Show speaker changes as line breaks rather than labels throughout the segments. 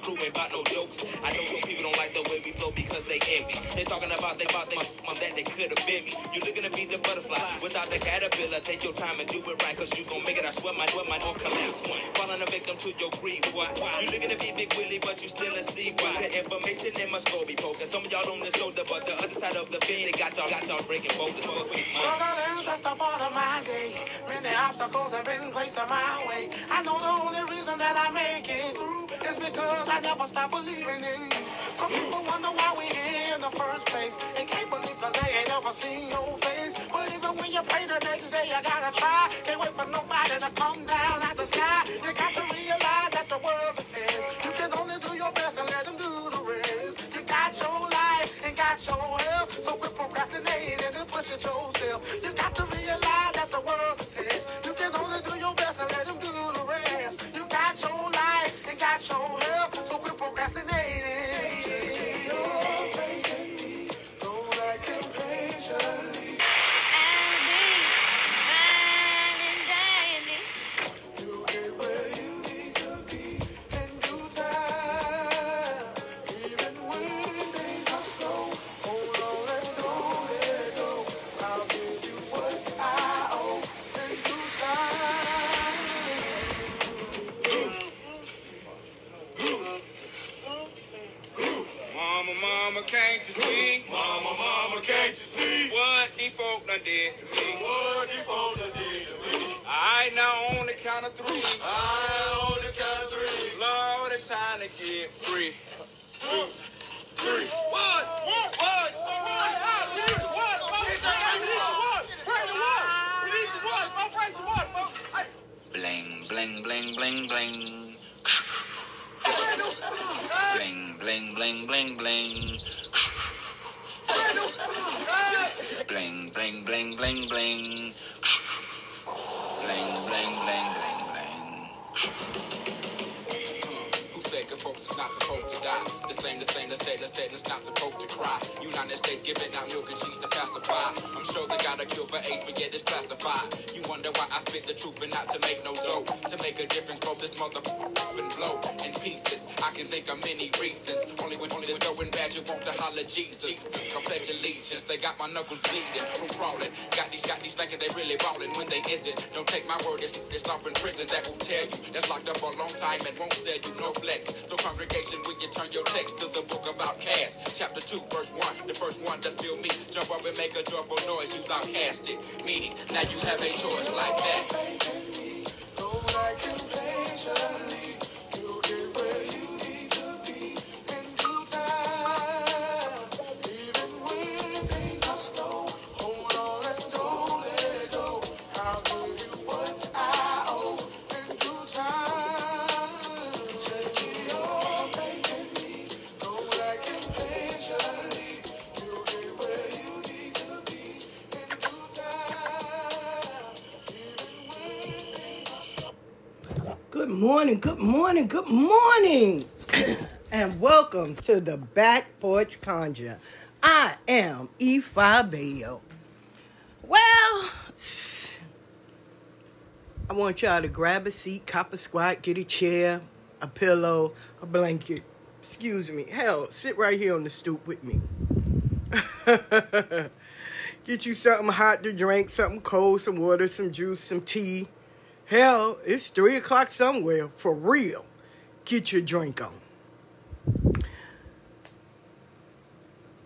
crew, ain't about no jokes. I know some people don't like the way we flow because they envy. They talking about they about they mom that they could have been me. You looking to be the butterfly without the caterpillar. Take your time and do it right, cause you gon' make it. I swear my swear my or collapse. Falling a victim to your greed. Why? You looking to be big Willie, but you still a C. Why? The information in my be poker. Some of y'all on the shoulder, but the other side of the fence, they got y'all got y'all breaking boulders.
And stressed up all of my day. Many obstacles have been placed in my way. I know the only reason that I make it through is because I never stop believing in you. Some people wonder why we're here in the first place.
My word, it's, it's off in prison that will tell you. That's locked up for a long time and won't sell you no flex. So congregation, when you turn your text to the book about cast. chapter 2, verse 1, the first one to feel me. Jump up and make a joyful noise, you outcasted. Meaning, now you have a choice like that.
Good morning, good morning, and welcome to the Back Porch Conjure. I am Ifa Bayo. Well, I want y'all to grab a seat, cop a squat, get a chair, a pillow, a blanket. Excuse me. Hell, sit right here on the stoop with me. Get you something hot to drink, something cold, some water, some juice, some tea. Hell, it's three o'clock somewhere for real. Get your drink on.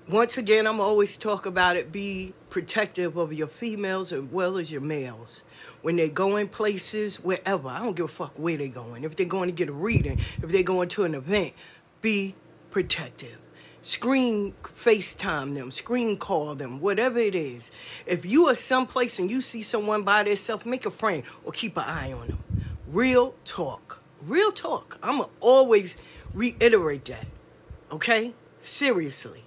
Once again, I'm always talk about it. Be protective of your females as well as your males. When they going places, wherever, I don't give a fuck where they going. If they're going to get a reading, if they're going to an event, be protective. Screen FaceTime them, screen call them, whatever it is. If you are someplace and you see someone by themselves, make a friend or keep an eye on them. Real talk. Real talk. I'ma always reiterate that. Okay? Seriously.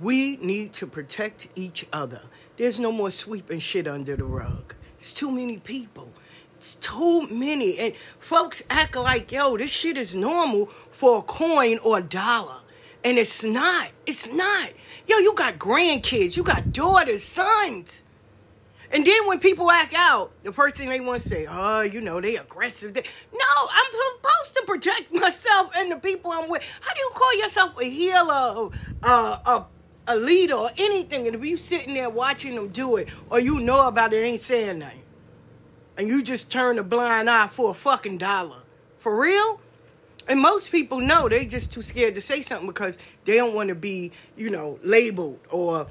We need to protect each other. There's no more sweeping shit under the rug. It's too many people. It's too many. And folks act like, yo, this shit is normal for a coin or a dollar. And it's not. It's not. Yo, you got grandkids, you got daughters, sons. And then when people act out, the first thing they want to say, oh, you know, they aggressive. They- No, I'm supposed to protect myself and the people I'm with. How do you call yourself a healer, uh, a, a leader, or anything? And if you sitting there watching them do it, or you know about it, ain't saying nothing. And you just turn a blind eye for a fucking dollar. For real? And most people know they just too scared to say something because they don't want to be, you know, labeled or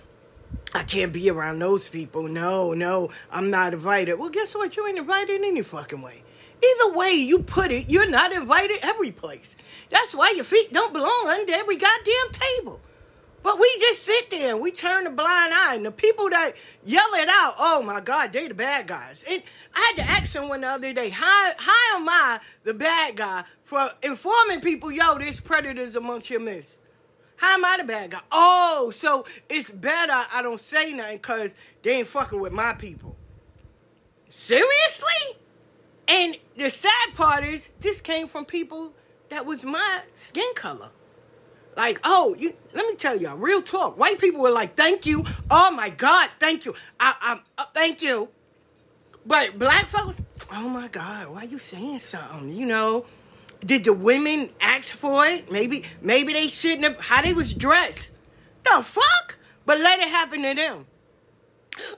I can't be around those people. No, no, I'm not invited. Well, guess what? You ain't invited in any fucking way. Either way you put it, you're not invited every place. That's why your feet don't belong under every goddamn table. But we just sit there and we turn a blind eye. And the people that yell it out, oh my God, they the bad guys. And I had to ask someone the other day, how, how am I the bad guy for informing people, yo, there's predators amongst your midst? How am I the bad guy? Oh, so it's better I don't say nothing because they ain't fucking with my people. Seriously? And the sad part is, this came from people that was my skin color. Like, oh, you, let me tell y'all, real talk. White people were like, thank you. Oh my God, thank you. I, I'm, uh, thank you. But black folks, oh my God, why you saying something? You know, did the women ask for it? Maybe, maybe they shouldn't have. How they was dressed? The fuck? But let it happen to them.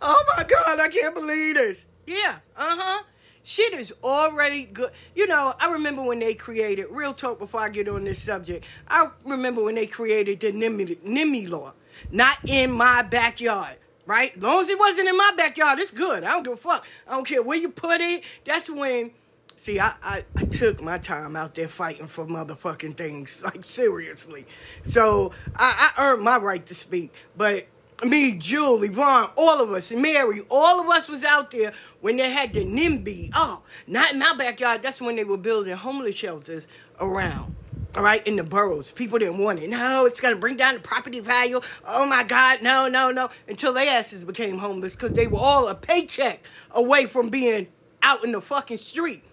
Oh my God, I can't believe this. Yeah, uh huh. Shit is already good. You know, I remember when they created, real talk before I get on this subject, I remember when they created the NIMBY law. Not in my backyard, right? As long as it wasn't in my backyard, it's good. I don't give a fuck. I don't care where you put it. That's when, see, I, I, I took my time out there fighting for motherfucking things, like seriously. So I, I earned my right to speak. But me, Julie, Vaughn, all of us, Mary, all of us was out there when they had the NIMBY. Oh, not in my backyard. That's when they were building homeless shelters around. All right, in the boroughs. People didn't want it. No, it's gonna bring down the property value. Oh my God, no, no, no. Until their asses became homeless because they were all a paycheck away from being out in the fucking street.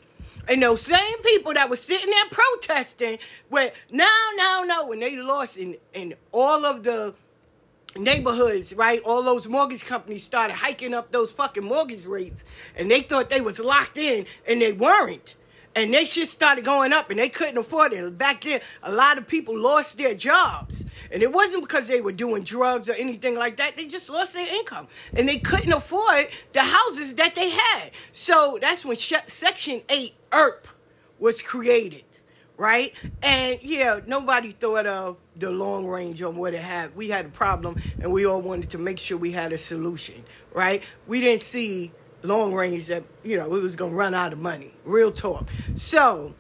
And those same people that were sitting there protesting, where no, no, no, when they lost in in all of the neighborhoods, right? All those mortgage companies started hiking up those fucking mortgage rates, and they thought they was locked in, and they weren't. And they shit started going up, and they couldn't afford it. Back then, a lot of people lost their jobs, and it wasn't because they were doing drugs or anything like that. They just lost their income, and they couldn't afford the houses that they had. So that's when Section Eight ERP was created right? And yeah, nobody thought of the long range on what it had. We had a problem, and we all wanted to make sure we had a solution, right? We didn't see long range that you know it was gonna run out of money. Real talk. So,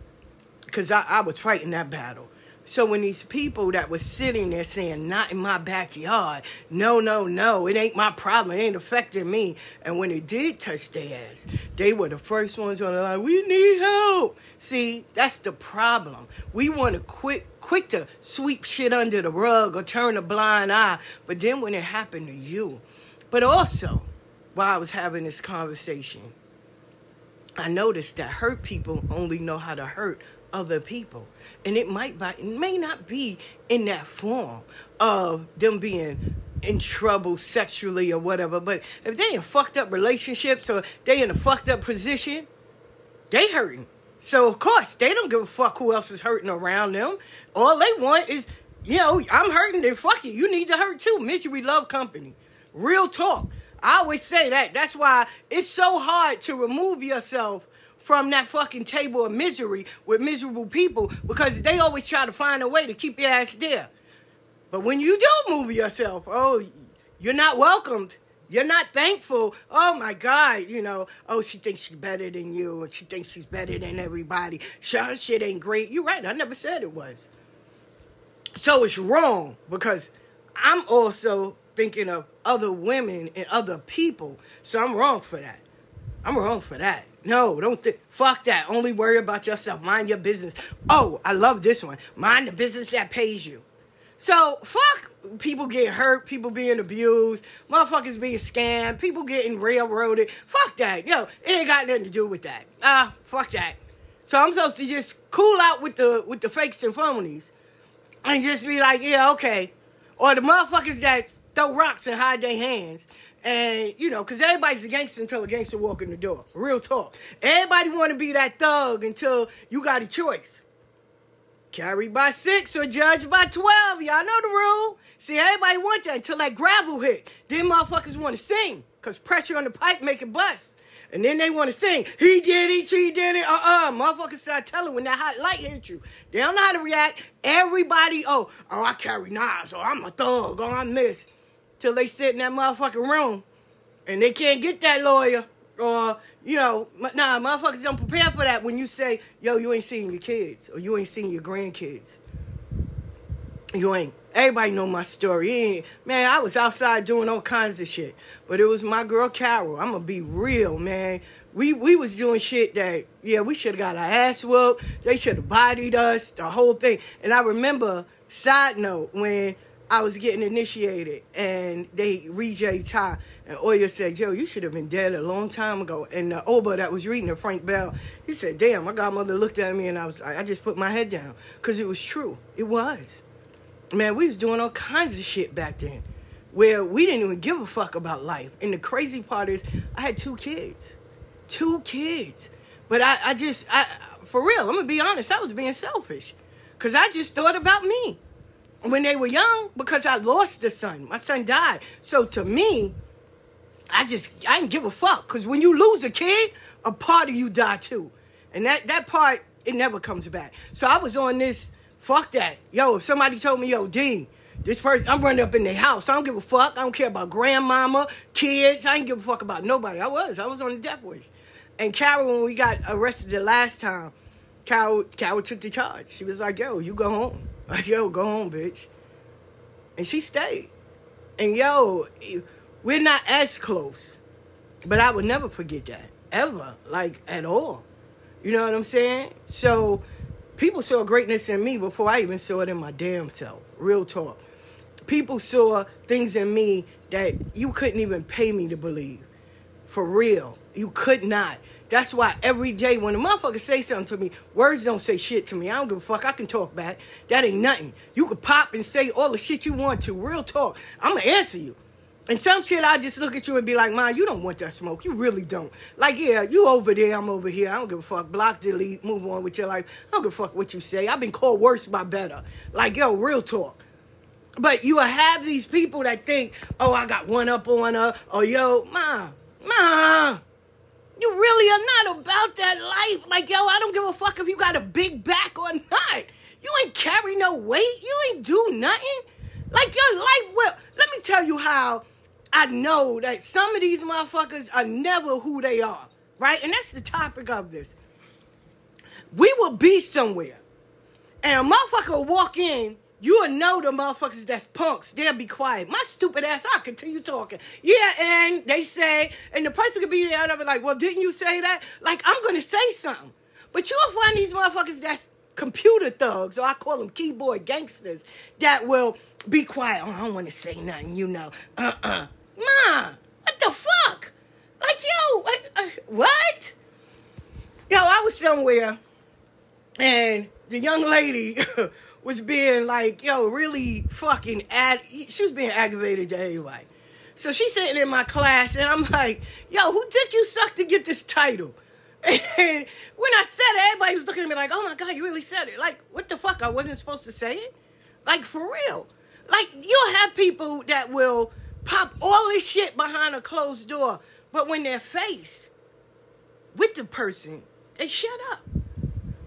because I, I was fighting that battle. So when these people that was sitting there saying, not in my backyard, no, no, no, it ain't my problem, it ain't affecting me. And when it did touch their ass, they were the first ones on the line, we need help. See, that's the problem. We want to quick quick to sweep shit under the rug or turn a blind eye. But then when it happened to you, but also while I was having this conversation, I noticed that hurt people only know how to hurt other people. And it might by, it may not be in that form of them being in trouble sexually or whatever, but if they in fucked up relationships or they in a fucked up position, they hurting. So of course they don't give a fuck who else is hurting around them. All they want is, you know, I'm hurting, then fuck it. You need to hurt too. Misery love company. Real talk. I always say that. That's why it's so hard to remove yourself from that fucking table of misery with miserable people because they always try to find a way to keep your ass there. But when you do move yourself, oh, you're not welcomed. You're not thankful. Oh my God, you know, oh, she thinks she's better than you, she thinks she's better than everybody. Shit ain't great. You're right. I never said it was. So it's wrong because I'm also thinking of other women and other people. So I'm wrong for that. I'm wrong for that. No, don't think. Fuck that. Only worry about yourself. Mind your business. Oh, I love this one. Mind the business that pays you. So fuck people getting hurt, people being abused, motherfuckers being scammed, people getting railroaded. Fuck that. Yo, it ain't got nothing to do with that. Ah, fuck that. So I'm supposed to just cool out with the with the fakes and phonies and just be like, yeah, okay. Or the motherfuckers that throw rocks and hide their hands. And, you know, because everybody's a gangster until a gangster walk in the door. Real talk. Everybody want to be that thug until you got a choice. Carried by six or judged by 12. Y'all know the rule. See, everybody want that until that gravel hit. Then motherfuckers want to sing because pressure on the pipe make it bust. And then they want to sing, he did it, she did it, uh-uh. Motherfuckers start telling when that hot light hit you. They don't know how to react. Everybody, oh, oh, I carry knives, oh, I'm a thug, oh, I'm this. Till they sit in that motherfucking room and they can't get that lawyer. Or, you know, nah, motherfuckers don't prepare for that when you say, yo, you ain't seeing your kids or you ain't seeing your grandkids. You ain't. Everybody know my story. Man, I was outside doing all kinds of shit. But it was my girl Carol. I'm gonna be real, man. We we was doing shit that, yeah, we should have got our ass whooped. They should have bodied us, the whole thing. And I remember, side note, when I was getting initiated and they rejay Ty and Oya said, Joe, you should have been dead a long time ago. And the Oba that was reading it, Frank Bell, he said, damn, my godmother looked at me and I was I just put my head down. Cause it was true. It was man, we was doing all kinds of shit back then where we didn't even give a fuck about life. And the crazy part is I had two kids. Two kids. But I, I just I for real, I'm gonna be honest, I was being selfish. Cause I just thought about me when they were young because I lost a son. My son died. So to me, I just I didn't give a fuck. Cause when you lose a kid, a part of you die too. And that that part it never comes back. So I was on this fuck that. Yo, if somebody told me, yo, D, this person I'm running up in their house. I don't give a fuck. I don't care about grandmama, kids. I ain't give a fuck about nobody. I was. I was on the death wish. And Carol, when we got arrested the last time, Carol, Carol took the charge. She was like, yo, you go home. Like, yo, go home, bitch. And she stayed. And yo, we're not as close. But I would never forget that. Ever. Like at all. You know what I'm saying? So people saw greatness in me before I even saw it in my damn self. Real talk. People saw things in me that you couldn't even pay me to believe. For real. You could not. That's why every day when a motherfucker say something to me, words don't say shit to me. I don't give a fuck. I can talk back. That ain't nothing. You can pop and say all the shit you want to. Real talk. I'm gonna answer you. And some shit, I just look at you and be like, man, you don't want that smoke. You really don't. Like, yeah, you over there, I'm over here. I don't give a fuck. Block, delete, move on with your life. I don't give a fuck what you say. I've been called worse by better. Like, yo, real talk. But you have these people that think, oh, I got one up on her. Or, oh, yo, ma, ma, you really are not about that life. Like, yo, I don't give a fuck if you got a big back or not. You ain't carry no weight. You ain't do nothing. Like, your life will. Let me tell you how I know that some of these motherfuckers are never who they are, right? And that's the topic of this. We will be somewhere, and a motherfucker will walk in. You will know the motherfuckers that's punks. They'll be quiet. My stupid ass, I'll continue talking. Yeah, and they say, and the person could be there and I'll be like, well, didn't you say that? Like, I'm gonna say something. But you'll find these motherfuckers that's computer thugs, or I call them keyboard gangsters, that will be quiet. Oh, I don't want to say nothing, you know. Uh-uh. Ma, what the fuck? Like, yo, what? Uh, what? Yo, I was somewhere, and the young lady was being like, yo, really fucking ad. She was being aggravated to everybody. So she's sitting in my class, and I'm like, yo, who did you suck to get this title? And when I said it, everybody was looking at me like, oh my God, you really said it. Like, what the fuck? I wasn't supposed to say it? Like, for real. Like, you'll have people that will pop all this shit behind a closed door, but when they're faced with the person, they shut up.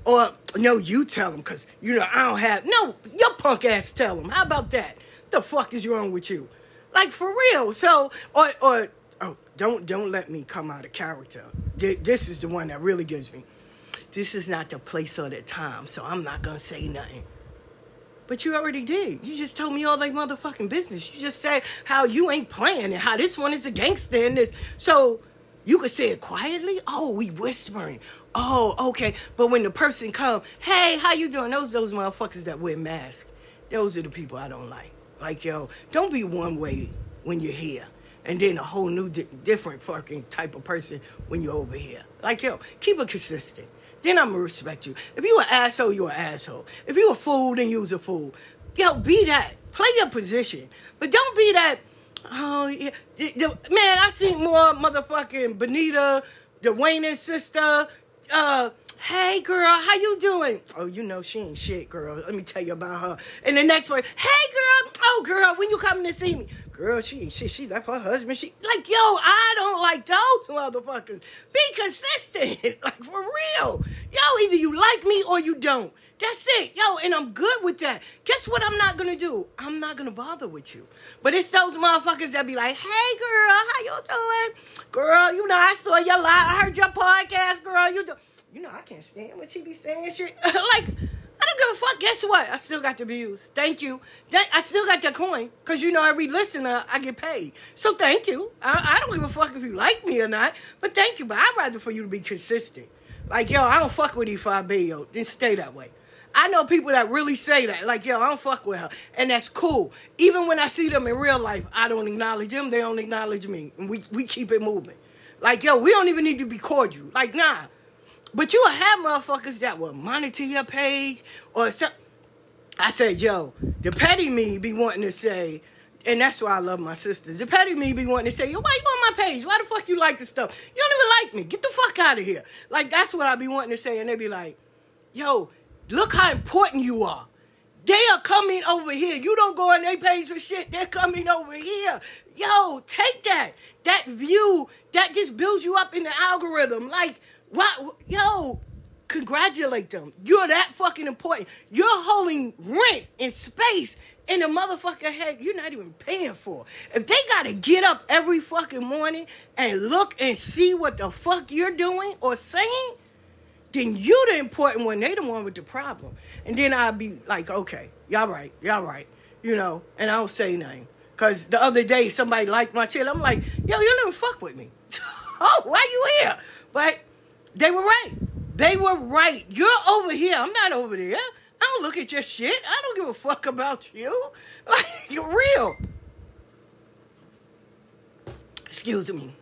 Or, no, you tell them, because, you know, I don't have, no, your punk ass tell them. How about that? The fuck is wrong with you? Like, for real. So, or, or, oh, don't, don't let me come out of character. Th- This is the one that really gives me. This is not the place or the time, so I'm not gonna say nothing. But you already did. You just told me all that motherfucking business. You just said how you ain't playing and how this one is a gangster and this. So you could say it quietly. Oh, we whispering. Oh, okay. But when the person come, hey, how you doing? Those those motherfuckers that wear masks. Those are the people I don't like. Like, yo, don't be one way when you're here. And then a whole new, di- different fucking type of person when you're over here. Like, yo, keep it consistent. Then I'm gonna respect you. If you an asshole, you an asshole. If you a fool, then you's a fool. Yo, be that. Play your position. But don't be that, oh, yeah. Man, I seen more motherfucking Benita, Wayne sister, uh, hey girl, how you doing? Oh, you know she ain't shit, girl. Let me tell you about her. And the next one, hey girl, oh girl, when you coming to see me? Girl, she ain't shit. She left her husband. She like, yo, I don't like those motherfuckers. Be consistent, like for real. Yo, either you like me or you don't. That's it, yo, and I'm good with that. Guess what? I'm not gonna do. I'm not gonna bother with you. But it's those motherfuckers that be like, "Hey, girl, how you doing, girl? You know, I saw your live. I heard your podcast, girl. You do, you know, I can't stand when she be saying shit. like, I don't give a fuck. Guess what? I still got the views. Thank you. That, I still got the coin because you know every listener I get paid. So thank you. I, I don't give a fuck if you like me or not. But thank you. But I'd rather for you to be consistent. Like yo, I don't fuck with E5B, yo. Then stay that way. I know people that really say that, like, yo, I don't fuck with her. And that's cool. Even when I see them in real life, I don't acknowledge them, they don't acknowledge me. And we, we keep it moving. Like, yo, we don't even need to be cordial. Like, nah. But you will have motherfuckers that will monitor your page or something. I said, yo, the petty me be wanting to say, and that's why I love my sisters. The petty me be wanting to say, yo, why you on my page? Why the fuck you like this stuff? You don't even like me. Get the fuck out of here. Like, that's what I be wanting to say. And they be like, yo, look how important you are. They are coming over here. You don't go on their page for shit. They're coming over here. Yo, take that. That view, that just builds you up in the algorithm. Like, what? Yo, congratulate them. You're that fucking important. You're holding rent in space in the motherfucker head you're not even paying for. If they gotta get up every fucking morning and look and see what the fuck you're doing or saying, then you the important one. They the one with the problem. And then I'll be like, okay, y'all right, y'all right, you know, and I don't say nothing. Cause the other day somebody liked my shit. I'm like, yo, you never fuck with me. oh, why you here? But they were right. They were right. You're over here. I'm not over there. I don't look at your shit. I don't give a fuck about you. Like, you're real. Excuse me.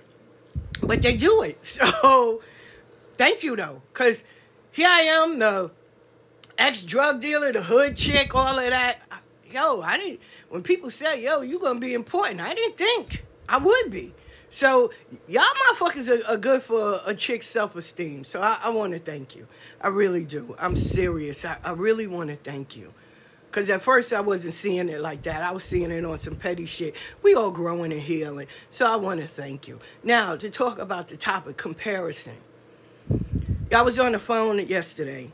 But they do it. So thank you though. Cause here I am, the ex drug dealer, the hood chick, all of that. Yo, I didn't when people say, yo, you're gonna be important, I didn't think I would be. So y'all motherfuckers are, are good for a chick's self-esteem. So I, I wanna thank you. I really do. I'm serious. I, I really wanna thank you. Cause at first I wasn't seeing it like that. I was seeing it on some petty shit. We all growing and healing. So I want to thank you. Now to talk about the topic comparison. I was on the phone yesterday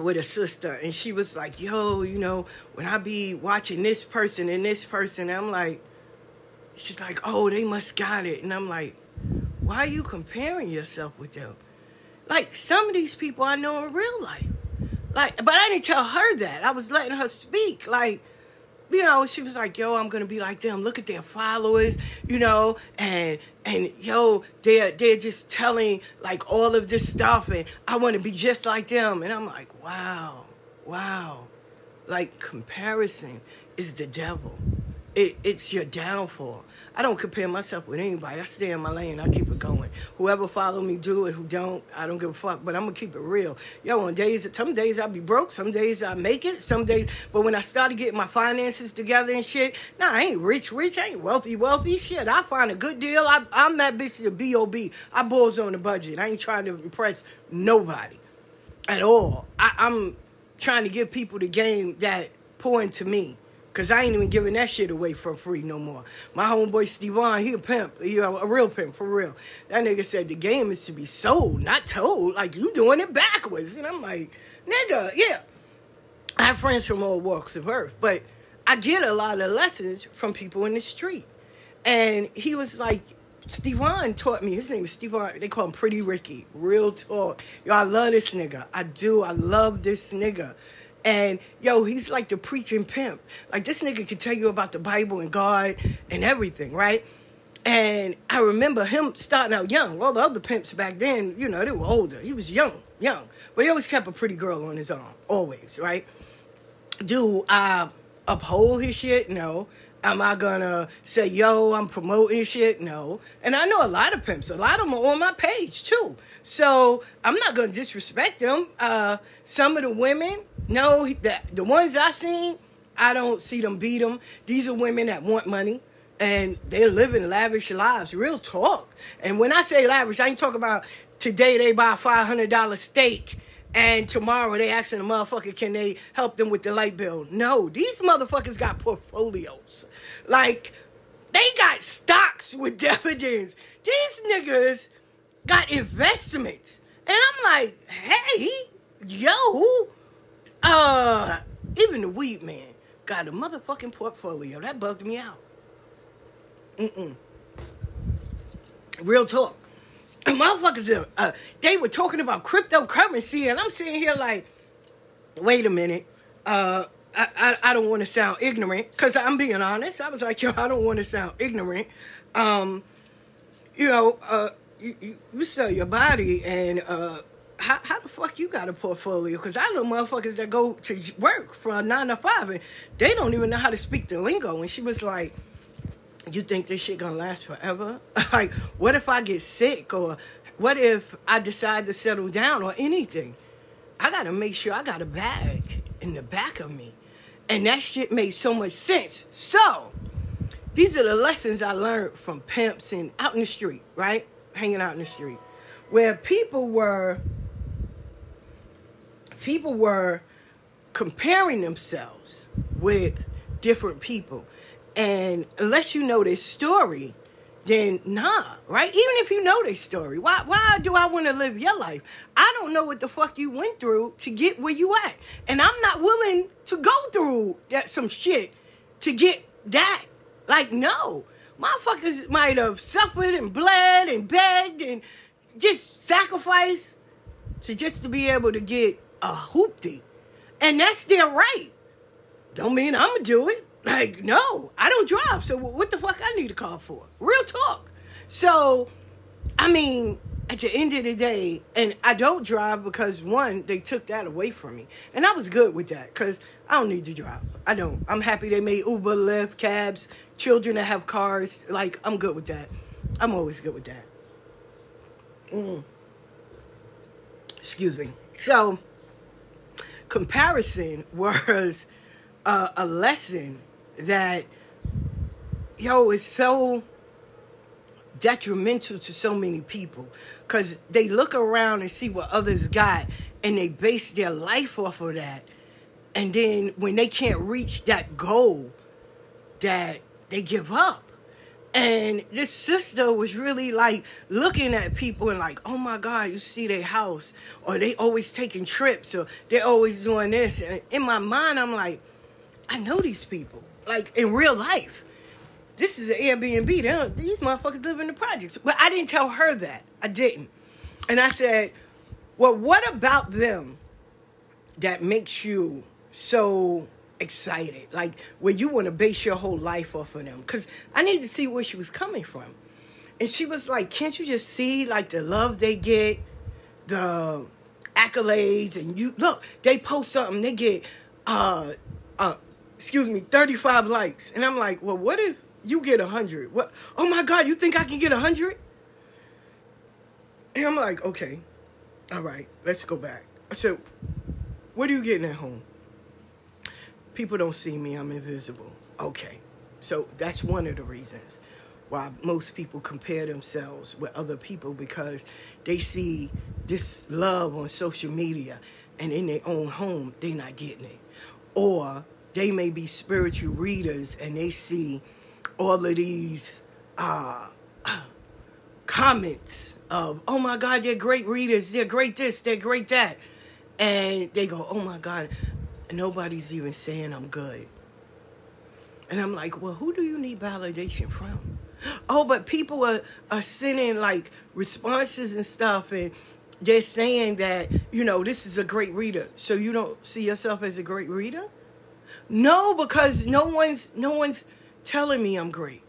with a sister and she was like, yo, you know, when I be watching this person and this person, I'm like, she's like, oh, they must got it. And I'm like, why are you comparing yourself with them? Like some of these people I know in real life. Like, but I didn't tell her that. I was letting her speak. Like, you know, she was like, "Yo, I'm gonna be like them. Look at their followers, you know, and and yo, they're they're just telling like all of this stuff, and I want to be just like them." And I'm like, "Wow, wow, like comparison is the devil. It it's your downfall. I don't compare myself with anybody. I stay in my lane. I keep it going. Whoever follow me, do it. Who don't, I don't give a fuck. But I'm gonna keep it real. Yo, on days, some days I be broke. Some days I make it. Some days, but when I started getting my finances together and shit, nah, I ain't rich, rich. I ain't wealthy, wealthy. Shit, I find a good deal. I, I'm that bitch the B.O.B. I balls on the budget. I ain't trying to impress nobody at all. I, I'm trying to give people the game that pour into me. Cause I ain't even giving that shit away for free no more. My homeboy Stevan, he a pimp. He a, a real pimp, for real. That nigga said the game is to be sold, not told. Like you doing it backwards. And I'm like, nigga, yeah. I have friends from all walks of earth, but I get a lot of lessons from people in the street. And he was like, Stevan taught me, his name is Stevan, they call him Pretty Ricky. Real talk. Yo, I love this nigga. I do. I love this nigga. And yo, he's like the preaching pimp. Like this nigga can tell you about the Bible and God and everything, right? And I remember him starting out young. All the other pimps back then, you know, they were older. He was young, young. But he always kept a pretty girl on his arm, always, right? do I uphold his shit? No. Am I gonna say, yo, I'm promoting shit? No. And I know a lot of pimps. A lot of them are on my page too. So I'm not gonna disrespect them. Uh, some of the women, no, the, the ones I've seen, I don't see them beat them. These are women that want money and they're living lavish lives. Real talk. And when I say lavish, I ain't talking about today they buy a $500 steak and tomorrow they asking the motherfucker, can they help them with the light bill? No, these motherfuckers got portfolios. Like, they got stocks with dividends. These niggas got investments. And I'm like, hey, yo, uh, even the weed man got a motherfucking portfolio. That bugged me out. Mm-mm. Real talk. Motherfuckers, uh, they were talking about cryptocurrency, and I'm sitting here like, wait a minute. Uh, I, I, I don't want to sound ignorant because I'm being honest. I was like, yo, I don't want to sound ignorant. Um, you know, uh, you, you, sell your body, and uh, how, how the fuck you got a portfolio? Because I know motherfuckers that go to work from nine to five, and they don't even know how to speak the lingo. And she was like, you think this shit gonna last forever? like, what if I get sick or what if I decide to settle down or anything? I gotta make sure I got a bag in the back of me. And that shit made so much sense. So, these are the lessons I learned from pimps and out in the street, right? Hanging out in the street. Where people were people were comparing themselves with different people. And unless you know their story, then nah, right? Even if you know their story, why why do I want to live your life? I don't know what the fuck you went through to get where you at. And I'm not willing to go through that some shit to get that. Like, no. Motherfuckers might have suffered and bled and begged and just sacrificed to just to be able to get a hoopty. And that's their right. Don't mean I'm gonna do it. Like, no, I don't drive. So what the fuck I need a car for? Real talk. So, I mean, at the end of the day, and I don't drive because one, they took that away from me. And I was good with that because I don't need to drive. I don't. I'm happy they made Uber, Lyft, cabs, children that have cars. Like, I'm good with that. I'm always good with that. Mm. Excuse me. So, comparison was uh, a lesson that yo is so detrimental to so many people. Because they look around and see what others got and they base their life off of that. And then when they can't reach that goal that they give up. And this sister was really like looking at people and like oh my god you see their house or they always taking trips or they're always doing this. And in my mind i'm like i know these people like in real life. This is an Airbnb. They these motherfuckers live in the projects. But I didn't tell her that. I didn't. And I said, well, what about them that makes you so excited? Like where you want to base your whole life off of them? Because I need to see where she was coming from. And she was like, can't you just see like the love they get, the accolades, and you look, they post something, they get uh uh excuse me, 35 likes. And I'm like, well, what if you get 100? What? Oh my God, you think I can get 100? And I'm like, okay, all right, let's go back. I said, what are you getting at home? People don't see me, I'm invisible. Okay, so that's one of the reasons why most people compare themselves with other people because they see this love on social media and in their own home, they're not getting it. Or they may be spiritual readers and they see all of these uh, comments of, oh my God, they're great readers, they're great this, they're great that. And they go, oh my God, nobody's even saying I'm good. And I'm like, well, who do you need validation from? Oh, but people are, are sending like responses and stuff and they're saying that, you know, this is a great reader. So you don't see yourself as a great reader? No, because no one's no one's telling me I'm great.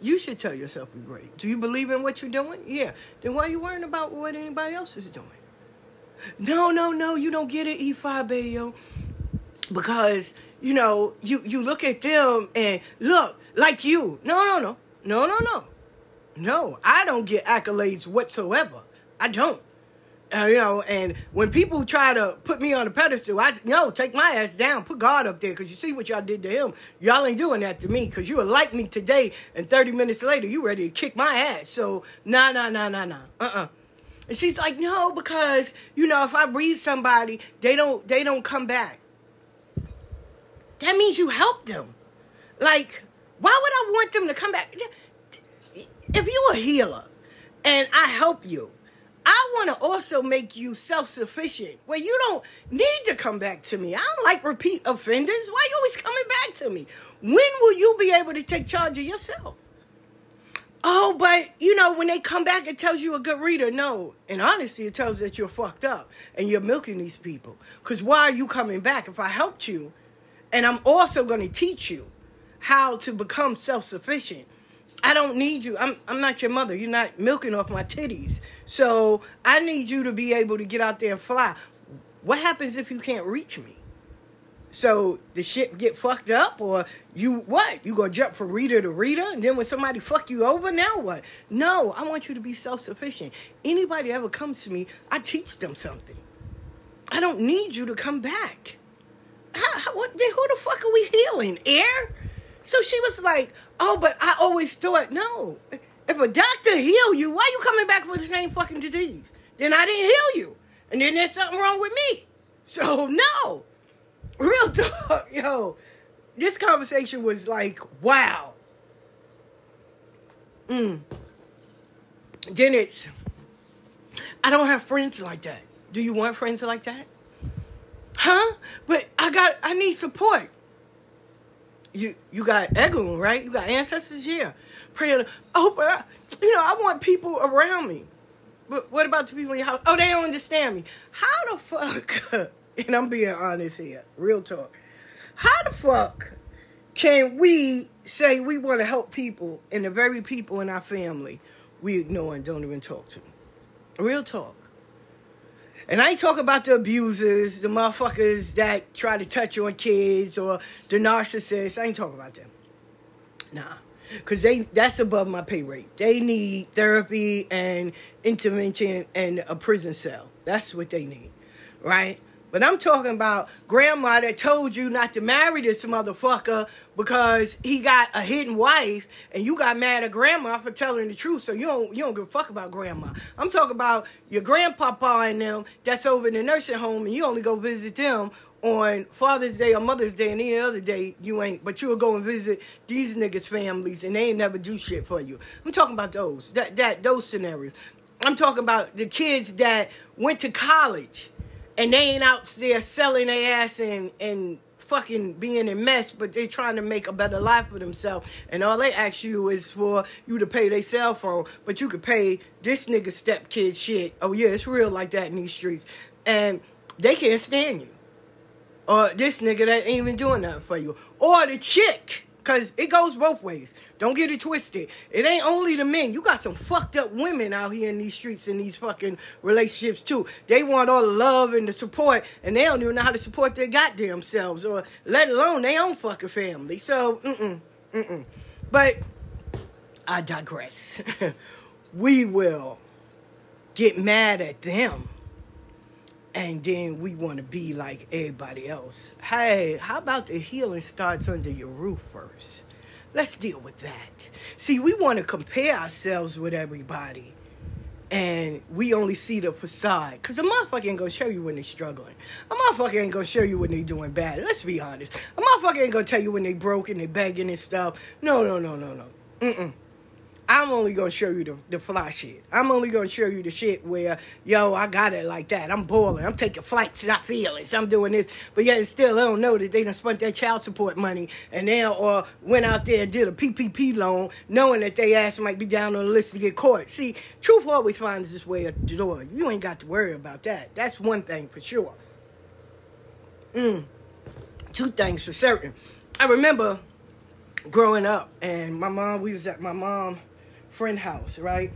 You should tell yourself you're great. Do you believe in what you're doing? Yeah. Then why are you worrying about what anybody else is doing? No, no, no, you don't get it, Ifa Bayo. because you know you you look at them and look like you no no no no no no no i don't get accolades whatsoever i don't uh, you know and when people try to put me on a pedestal i no take my ass down. Put god up there because you see what y'all did to him. Y'all ain't doing that to me because you would like me today and 30 minutes later you ready to kick my ass. So nah nah nah nah nah. Uh-uh. And she's like no because you know if i read somebody they don't they don't come back. That means you helped them. Like, why would I want them to come back? If you're a healer and I help you, I want to also make you self sufficient where you don't need to come back to me. I don't like repeat offenders. Why are you always coming back to me? When will you be able to take charge of yourself? Oh, but you know, when they come back, it tells you a good reader. No, and honestly, it tells that you're fucked up and you're milking these people. Because why are you coming back? If I helped you, and I'm also going to teach you how to become self sufficient. I don't need you. I'm, I'm not your mother. You're not milking off my titties. So I need you to be able to get out there and fly. What happens if you can't reach me? So the ship get fucked up, or you what? You gonna jump from reader to reader, and then when somebody fuck you over, now what? No, I want you to be self sufficient. Anybody ever comes to me, I teach them something. I don't need you to come back. How, how, what, who the fuck are we healing? Air? So she was like, oh, but I always thought, no. If a doctor heal you, why you coming back for the same fucking disease? Then I didn't heal you. And then there's something wrong with me. So no. Real talk, yo. This conversation was like, wow. Mm. Then it's, I don't have friends like that. Do you want friends like that? Huh? But I got I need support. You you got Egun, right? You got ancestors here. Praying, oh, but you know, I want people around me. But what about the people in your house? Oh, they don't understand me. How the fuck? and I'm being honest here, real talk. How the fuck can we say we want to help people and the very people in our family we ignore and don't even talk to? Real talk. And I ain't talking about the abusers, the motherfuckers that try to touch on kids or the narcissists. I ain't talking about them. Nah. Cause they that's above my pay rate. They need therapy and intervention and a prison cell. That's what they need. Right? But I'm talking about grandma that told you not to marry this motherfucker because he got a hidden wife and you got mad at grandma for telling the truth. So you don't you don't give a fuck about grandma. I'm talking about your grandpapa and them that's over in the nursing home and you only go visit them on Father's Day or Mother's Day and any other day you ain't, but you'll go and visit these niggas' families and they ain't never do shit for you. I'm talking about those, that that those scenarios. I'm talking about the kids that went to college and they ain't out there selling their ass and and fucking being in mess, but they trying to make a better life for themselves. And all they ask you is for you to pay their cell phone, but you could pay this nigga stepkid shit. Oh yeah, it's real like that in these streets, and they can't stand you. Or this nigga that ain't even doing nothing for you, or the chick Cause it goes both ways. Don't get it twisted. It ain't only the men. You got some fucked up women out here in these streets in these fucking relationships too. They want all the love and the support, and they don't even know how to support their goddamn selves, or let alone their own fucking family. So, mm mm, mm But I digress. we will get mad at them and then we want to be like everybody else. Hey, how about the healing starts under your roof first? Let's deal with that. See, we want to compare ourselves with everybody. And we only see the facade. Because a motherfucker ain't going to show you when they're struggling. A motherfucker ain't going to show you when they're doing bad. Let's be honest. A motherfucker ain't going to tell you when they broke and they begging and stuff. No, no, no, no, no. Mm-mm. I'm only gonna show you the, the fly shit. I'm only gonna show you the shit where, yo, I got it like that. I'm boiling. I'm taking flights, not feelings. I'm doing this. But yet still they don't know that they done spent their child support money and they or went out there and did a PPP loan knowing that they ass might be down on the list to get caught. See, truth always finds its way at the door. You ain't got to worry about that. That's one thing for sure. Mm. Two things for certain. I remember growing up and my mom, we was at my mom friend house, right?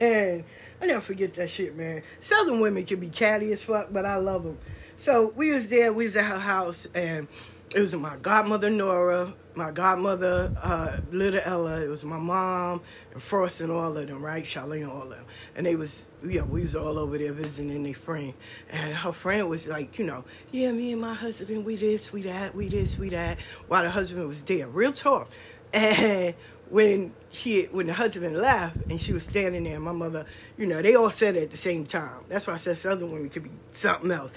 And I never forget that shit, man. Southern women can be catty as fuck, but I love them. So we was there, we was at her house, and it was my godmother Nora, my godmother uh, little Ella, it was my mom and Frost and all of them, right? Charlene, all of them. And they was, yeah, we was all over there visiting their friend. And her friend was like, you know, yeah, me and my husband, we this, we that, we this, we that, while the husband was there. Real talk. And when she when the husband left and she was standing there, my mother, you know, they all said it at the same time. That's why I said Southern women could be something else.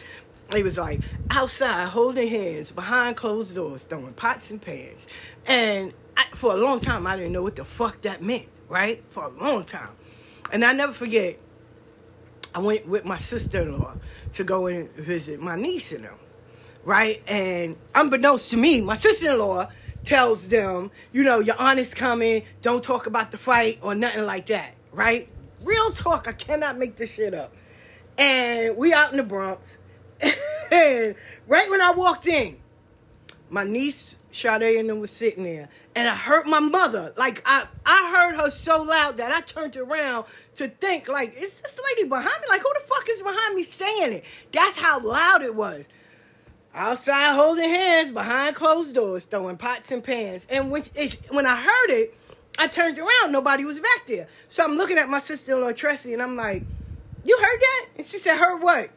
They was like outside holding hands behind closed doors, throwing pots and pans. And I, for a long time, I didn't know what the fuck that meant, right? For a long time. And I never forget, I went with my sister in law to go and visit my niece and them, right? And unbeknownst to me, my sister in law tells them, you know, your is coming, don't talk about the fight or nothing like that, right? Real talk, I cannot make this shit up. And we out in the Bronx. and right when I walked in, my niece Sade and them was sitting there, and I heard my mother. Like I, I heard her so loud that I turned around to think, like, is this lady behind me? Like, who the fuck is behind me saying it? That's how loud it was. Outside holding hands behind closed doors, throwing pots and pans. And when when I heard it, I turned around. Nobody was back there. So I'm looking at my sister-in-law Tressie, and I'm like, "You heard that?" And she said, "Heard what?"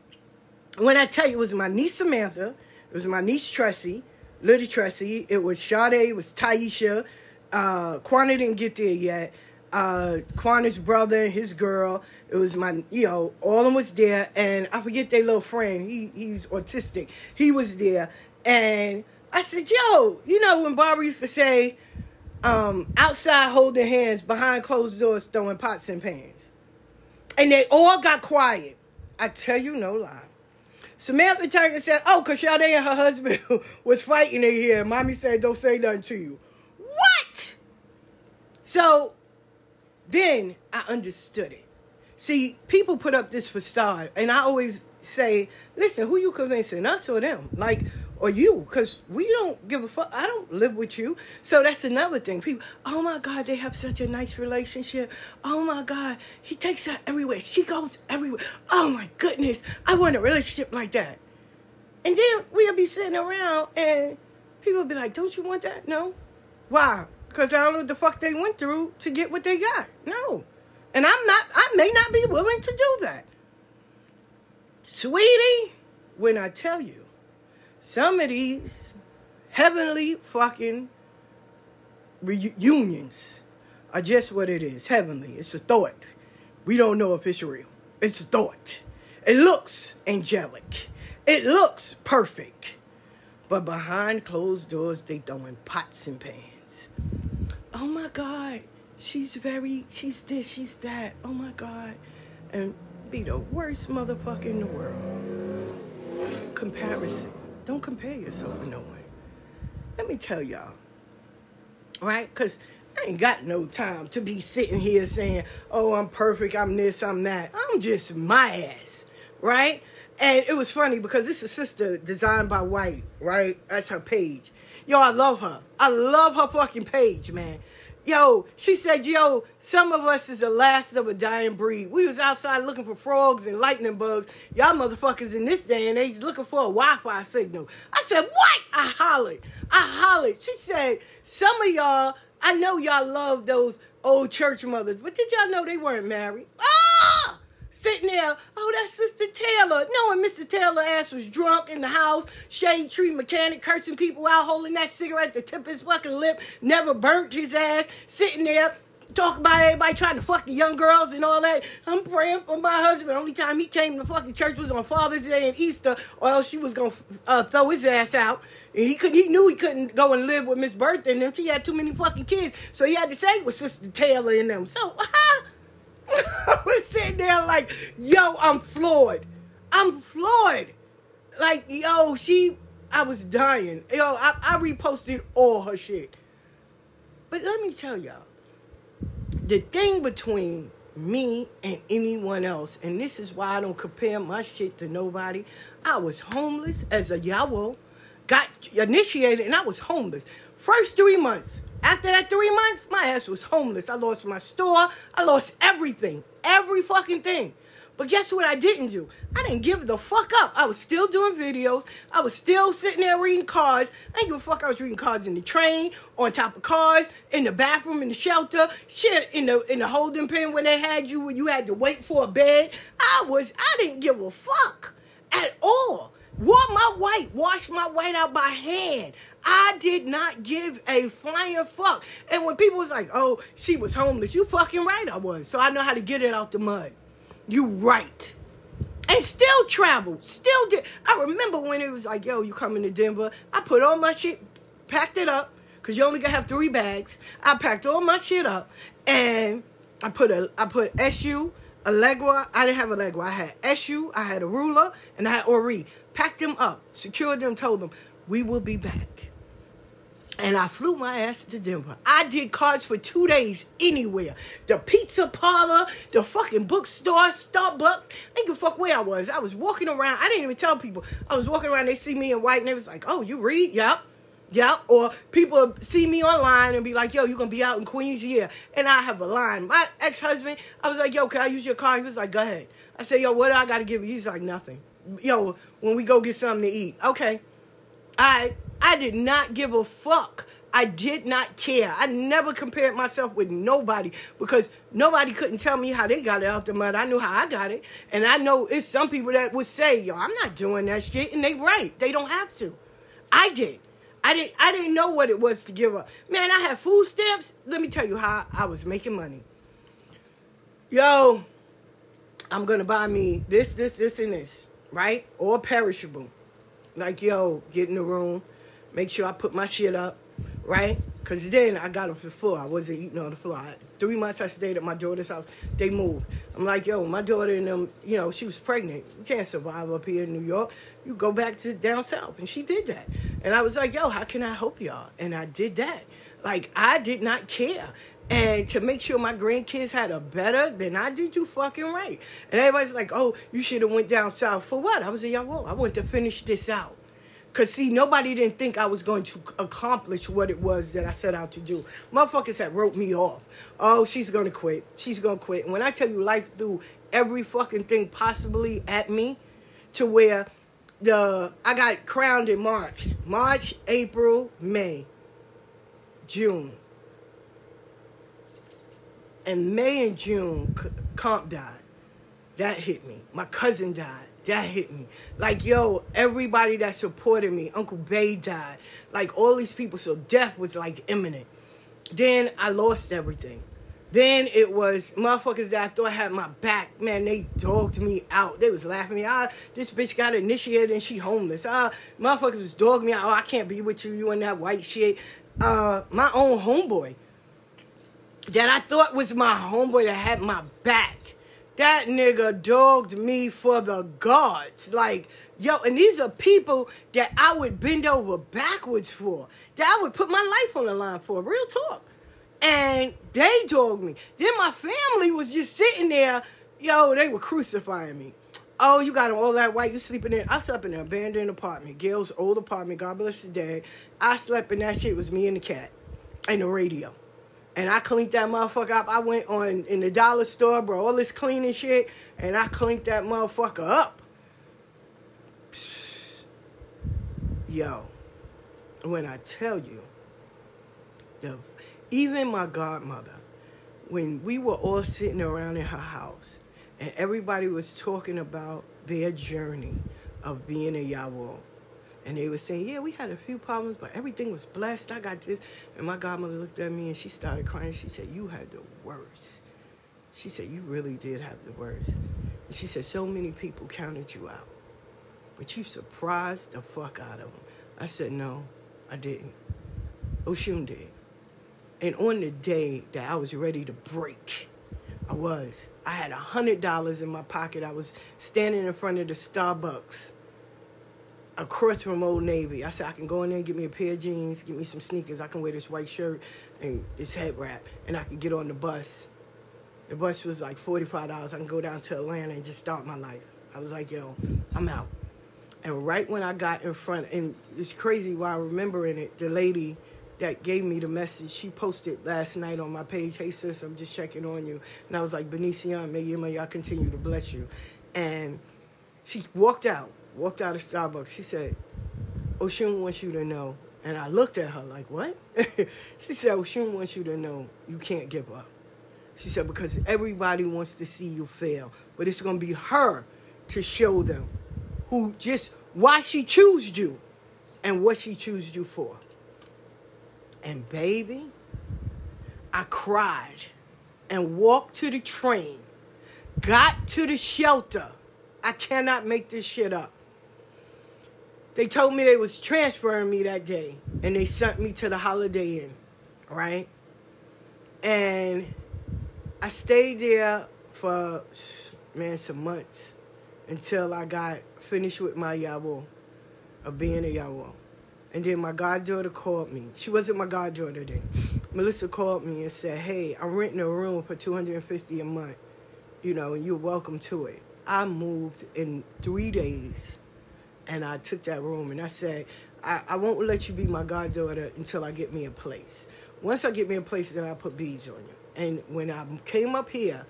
when I tell you, it was my niece Samantha, it was my niece Tressie, little Tressie, it was Sade, it was Taisha, uh, Quana didn't get there yet, uh, Quana's brother, his girl, it was my, you know, all of them was there, and I forget their little friend, he he's autistic, he was there, and I said, yo, you know when Barbara used to say, um, outside holding hands, behind closed doors throwing pots and pans. And they all got quiet. I tell you no lie. Samantha turned and said, Oh, because Sade and her husband was fighting in here. Mommy said, Don't say nothing to you. What? So then I understood it. See, people put up this facade, and I always say, Listen, who you convincing, us or them? Like, or you, because we don't give a fuck. I don't live with you. So that's another thing. People, oh my God, they have such a nice relationship. Oh my God, he takes her everywhere. She goes everywhere. Oh my goodness, I want a relationship like that. And then we'll be sitting around and people will be like, don't you want that? No. Why? Because I don't know what the fuck they went through to get what they got. No. And I'm not, I may not be willing to do that. Sweetie, when I tell you, some of these heavenly fucking reunions are just what it is heavenly. It's a thought. We don't know if it's real. It's a thought. It looks angelic, it looks perfect. But behind closed doors, they throwing pots and pans. Oh my God, she's very, she's this, she's that. Oh my God. And be the worst motherfucker in the world. Comparison. Don't compare yourself with no one. Let me tell y'all, right? Because I ain't got no time to be sitting here saying, oh, I'm perfect, I'm this, I'm that. I'm just my ass, right? And it was funny because this is a sister designed by White, right? That's her page. Yo, I love her. I love her fucking page, man. Yo, she said, yo, some of us is the last of a dying breed. We was outside looking for frogs and lightning bugs. Y'all motherfuckers in this day and age looking for a Wi-Fi signal. I said, what? I hollered. I hollered. She said, some of y'all, I know y'all love those old church mothers, but did y'all know they weren't married? Ah! Sitting there, oh, that's Sister Taylor. Knowing Mr. Taylor ass was drunk in the house, shade tree mechanic, cursing people out, holding that cigarette at the tip of his fucking lip, never burnt his ass, sitting there, talking about everybody trying to fuck the young girls and all that. I'm praying for my husband. Only time he came to fucking church was on Father's Day and Easter, or else she was gonna uh, throw his ass out. And he could he knew he couldn't go and live with Miss Bertha and them. She had too many fucking kids, so he had to say it was Sister Taylor and them. So! I was sitting there like, yo, I'm floored. I'm floored. Like, yo, she, I was dying. Yo, I, I reposted all her shit. But let me tell y'all, the thing between me and anyone else, and this is why I don't compare my shit to nobody. I was homeless as a yawo, got initiated, and I was homeless. First three months. After that three months, my ass was homeless. I lost my store. I lost everything. Every fucking thing. But guess what I didn't do? I didn't give the fuck up. I was still doing videos. I was still sitting there reading cards. I didn't give a fuck. I was reading cards in the train, on top of cars, in the bathroom, in the shelter, shit, in the in the holding pen when they had you when you had to wait for a bed. I was I didn't give a fuck at all. Wore my white, washed my white out by hand. I did not give a flying fuck. And when people was like, "Oh, she was homeless," you fucking right, I was. So I know how to get it out the mud. You right. And still traveled. Still did. I remember when it was like, yo, you coming to Denver. I put all my shit, packed it up, because you only gonna have three bags. I packed all my shit up and I put a I put SU, Elegua. I didn't have Elegua. I had SU, I had Orula, and I had Ori. Packed them up, secured them, told them, we will be back. And I flew my ass to Denver. I did cards for two days anywhere. The pizza parlor, the fucking bookstore, Starbucks. I give a fuck where I was. I was walking around. I didn't even tell people. I was walking around. They see me in white and they was like, oh, you read? Yep. Yep. Or people see me online and be like, yo, you going to be out in Queens? Yeah. And I have a line. My ex-husband, I was like, yo, can I use your car? He was like, go ahead. I said, yo, what do I got to give you? He's like, nothing. Yo, when we go get something to eat. Okay. I I did not give a fuck. I did not care. I never compared myself with nobody because nobody couldn't tell me how they got it out the mud. I knew how I got it. And I know it's some people that would say, yo, I'm not doing that shit. And they right. They don't have to. I did. I didn't I didn't know what it was to give up. Man, I had food stamps. Let me tell you how I was making money. Yo, I'm gonna buy me this, this, this, and this, right? Or perishable. Like, yo, get in the room, make sure I put my shit up, right? Because then I got off the floor. I wasn't eating on the floor. I, three months I stayed at my daughter's house. They moved. I'm like, yo, my daughter and them, you know, she was pregnant. You can't survive up here in New York. You go back to down south. And she did that. And I was like, yo, how can I help y'all? And I did that. Like, I did not care. And to make sure my grandkids had a better, then I did you fucking right. And everybody's like, oh, you should have went down south. For what? I was like, whoa, I went to finish this out. Cause see, nobody didn't think I was going to accomplish what it was that I set out to do. Motherfuckers had wrote me off. Oh, she's gonna quit. She's gonna quit. And when I tell you life threw every fucking thing possibly at me, to where the I got crowned in March. March, April, May, June. And May and June, Comp died. That hit me. My cousin died. That hit me. Like, yo, everybody that supported me, Uncle Bay died. Like, all these people. So death was like imminent. Then I lost everything. Then it was motherfuckers that I thought had my back. Man, they dogged me out. They was laughing at me. Ah, this bitch got initiated and she homeless. Ah, motherfuckers was dogging me out. Oh, I can't be with you. You and that white shit. Uh, my own homeboy that I thought was my homeboy that had my back. That nigga dogged me for the gods. Like, yo, and these are people that I would bend over backwards for. That I would put my life on the line for. Real talk. And they dogged me. Then my family was just sitting there. Yo, they were crucifying me. Oh, you got all that white. You sleeping in? I slept in an abandoned apartment. Gail's old apartment. God bless the day. I slept in that shit. It was me and the cat and the radio. And I cleaned that motherfucker up. I went on in the dollar store, bro, all this cleaning shit, and I cleaned that motherfucker up. Yo, when I tell you, the even my godmother, when we were all sitting around in her house, and everybody was talking about their journey of being a yawo. And they were saying, yeah, we had a few problems, but everything was blessed. I got this. And my godmother looked at me and she started crying. She said, you had the worst. She said, you really did have the worst. And she said, so many people counted you out. But you surprised the fuck out of them. I said, no, I didn't. Oshun did. And on the day that I was ready to break, I was. I had a hundred dollars in my pocket. I was standing in front of the Starbucks across from Old Navy. I said I can go in there and get me a pair of jeans, get me some sneakers. I can wear this white shirt and this head wrap, and I can get on the bus. The bus was like forty-five dollars. I can go down to Atlanta and just start my life. I was like, yo, I'm out. And right when I got in front, and it's crazy while remembering it, the lady that gave me the message. She posted last night on my page, "Hey sis, I'm just checking on you," and I was like, "Benicia, may you may y'all continue to bless you." And she walked out, walked out of Starbucks. She said, oh, "Oshun wants you to know." And I looked at her like, "What?" she said, oh, "Oshun wants you to know you can't give up." She said, because everybody wants to see you fail, but it's going to be her to show them who just why she chose you and what she chose you for. And baby, I cried and walked to the train, got to the shelter. I cannot make this shit up. They told me they was transferring me that day and they sent me to the Holiday Inn, right? And I stayed there for man some months until I got finished with my yawo of being a yawo. And then my goddaughter called me. She wasn't my goddaughter then. Melissa called me and said, "Hey, I'm renting a room for 250 a month. You know, and you're welcome to it." I moved in three days, and I took that room and I said, I, I won't let you be my goddaughter until I get me a place. Once I get me a place, then I'll put beads on you." And when I came up here,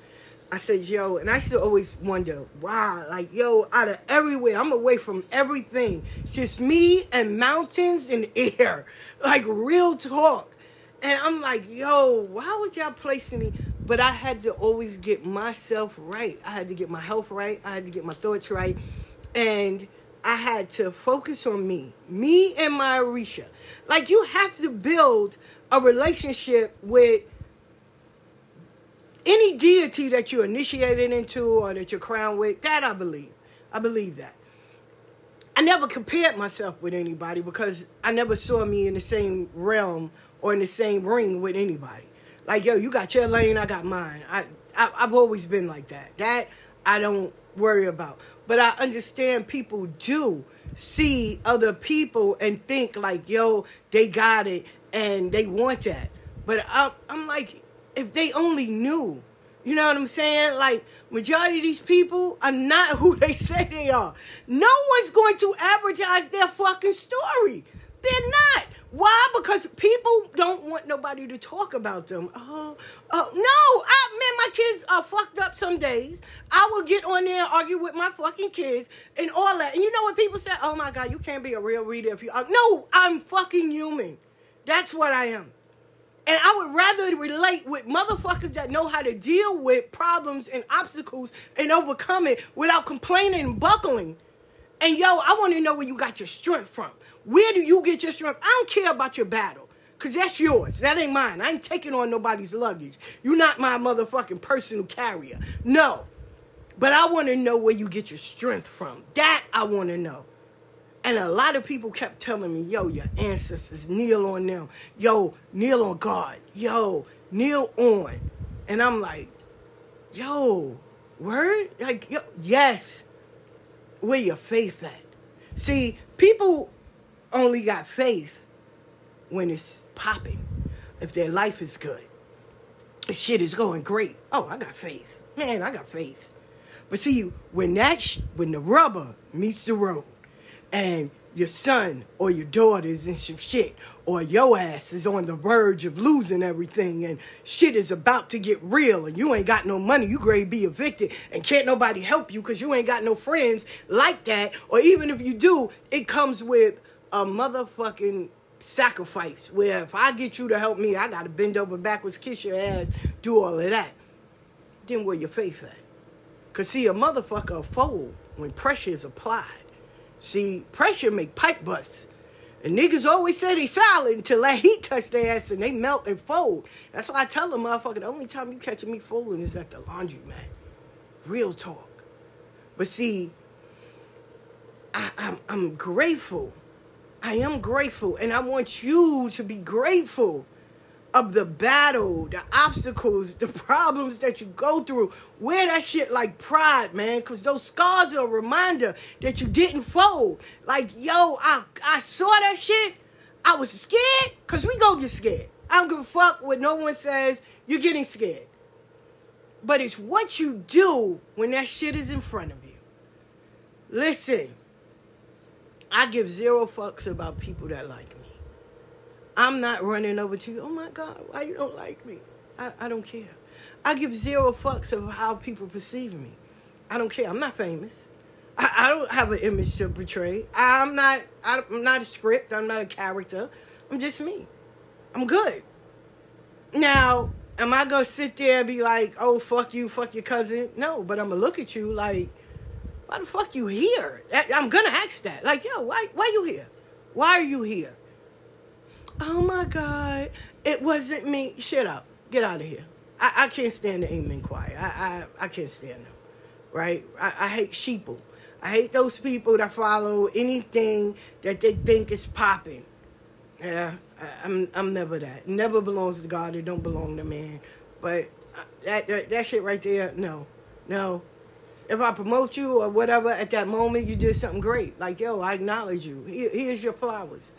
I said, yo, and I used to always wonder, wow, like, yo, out of everywhere, I'm away from everything. Just me and mountains and air. Like, real talk. And I'm like, yo, why would y'all place me? But I had to always get myself right. I had to get my health right. I had to get my thoughts right. And I had to focus on me, me and my Orisha. Like, you have to build a relationship with any deity that you're initiated into or that you're crowned with, that I believe. I believe that. I never compared myself with anybody because I never saw me in the same realm or in the same ring with anybody. Like, yo, you got your lane, I got mine. I, I I've always been like that. That I don't worry about. But I understand people do see other people and think like, yo, they got it and they want that. But I, I'm like, if they only knew. You know what I'm saying? Like, majority of these people are not who they say they are. No one's going to advertise their fucking story. They're not. Why? Because people don't want nobody to talk about them. Oh, oh no! I man, my kids are fucked up some days. I will get on there and argue with my fucking kids and all that. And you know what people say? Oh my god, you can't be a real reader if you. Uh, no, I'm fucking human. That's what I am. And I would rather relate with motherfuckers that know how to deal with problems and obstacles and overcome it without complaining and buckling. And yo, I want to know where you got your strength from. Where do you get your strength? I don't care about your battle. Cause that's yours. That ain't mine. I ain't taking on nobody's luggage. You're not my motherfucking personal carrier. No. But I want to know where you get your strength from. That I want to know. And a lot of people kept telling me, yo, your ancestors, kneel on them. Yo, kneel on God. Yo, kneel on. And I'm like, yo, word? Like, yo, yes. Where your faith at? See, people only got faith when it's popping. If their life is good. If shit is going great. Oh, I got faith. Man, I got faith. But see, when that, sh- when the rubber meets the road, and your son or your daughter is in some shit, or your ass is on the verge of losing everything, and shit is about to get real, and you ain't got no money, you grade be evicted, and can't nobody help you because you ain't got no friends like that, or even if you do, it comes with a motherfucking sacrifice where if I get you to help me, I gotta bend over backwards, kiss your ass, do all of that. Then where your faith at? Cause see, a motherfucker fold when pressure is applied. See, pressure make pipe bust. And niggas always say they solid until that heat touch their ass and they melt and fold. That's why I tell them, motherfucker, the only time you catching me folding is at the laundry, man. Real talk. But see, I, I'm, I'm grateful. I am grateful. And I want you to be grateful of the battle, the obstacles, the problems that you go through. Wear that shit like pride, man, because those scars are a reminder that you didn't fold. Like, yo, I, I saw that shit. I was scared, because we gonna get scared. I don't give a fuck what no one says. You're getting scared. But it's what you do when that shit is in front of you. Listen, I give zero fucks about people that like me. I'm not running over to you. Oh my God, why you don't like me? I, I don't care. I give zero fucks of how people perceive me. I don't care. I'm not famous. I, I don't have an image to portray. I'm not. I'm not a script. I'm not a character. I'm just me. I'm good. Now, am I gonna sit there and be like, "Oh fuck you, fuck your cousin"? No, but I'm gonna look at you like, "Why the fuck you here?" I'm gonna ask that. Like, yo, why? Why you here? Why are you here? Oh my God, it wasn't me. Shut up. Get out of here. I, I can't stand the amen choir. I, I, I can't stand them. Right? I, I hate sheeple. I hate those people that follow anything that they think is popping. Yeah, I, I'm I'm never that. Never belongs to God. It don't belong to man. But uh, that, that that shit right there, no, no. If I promote you or whatever at that moment, you did something great. Like yo, I acknowledge you. Here, here's your flowers.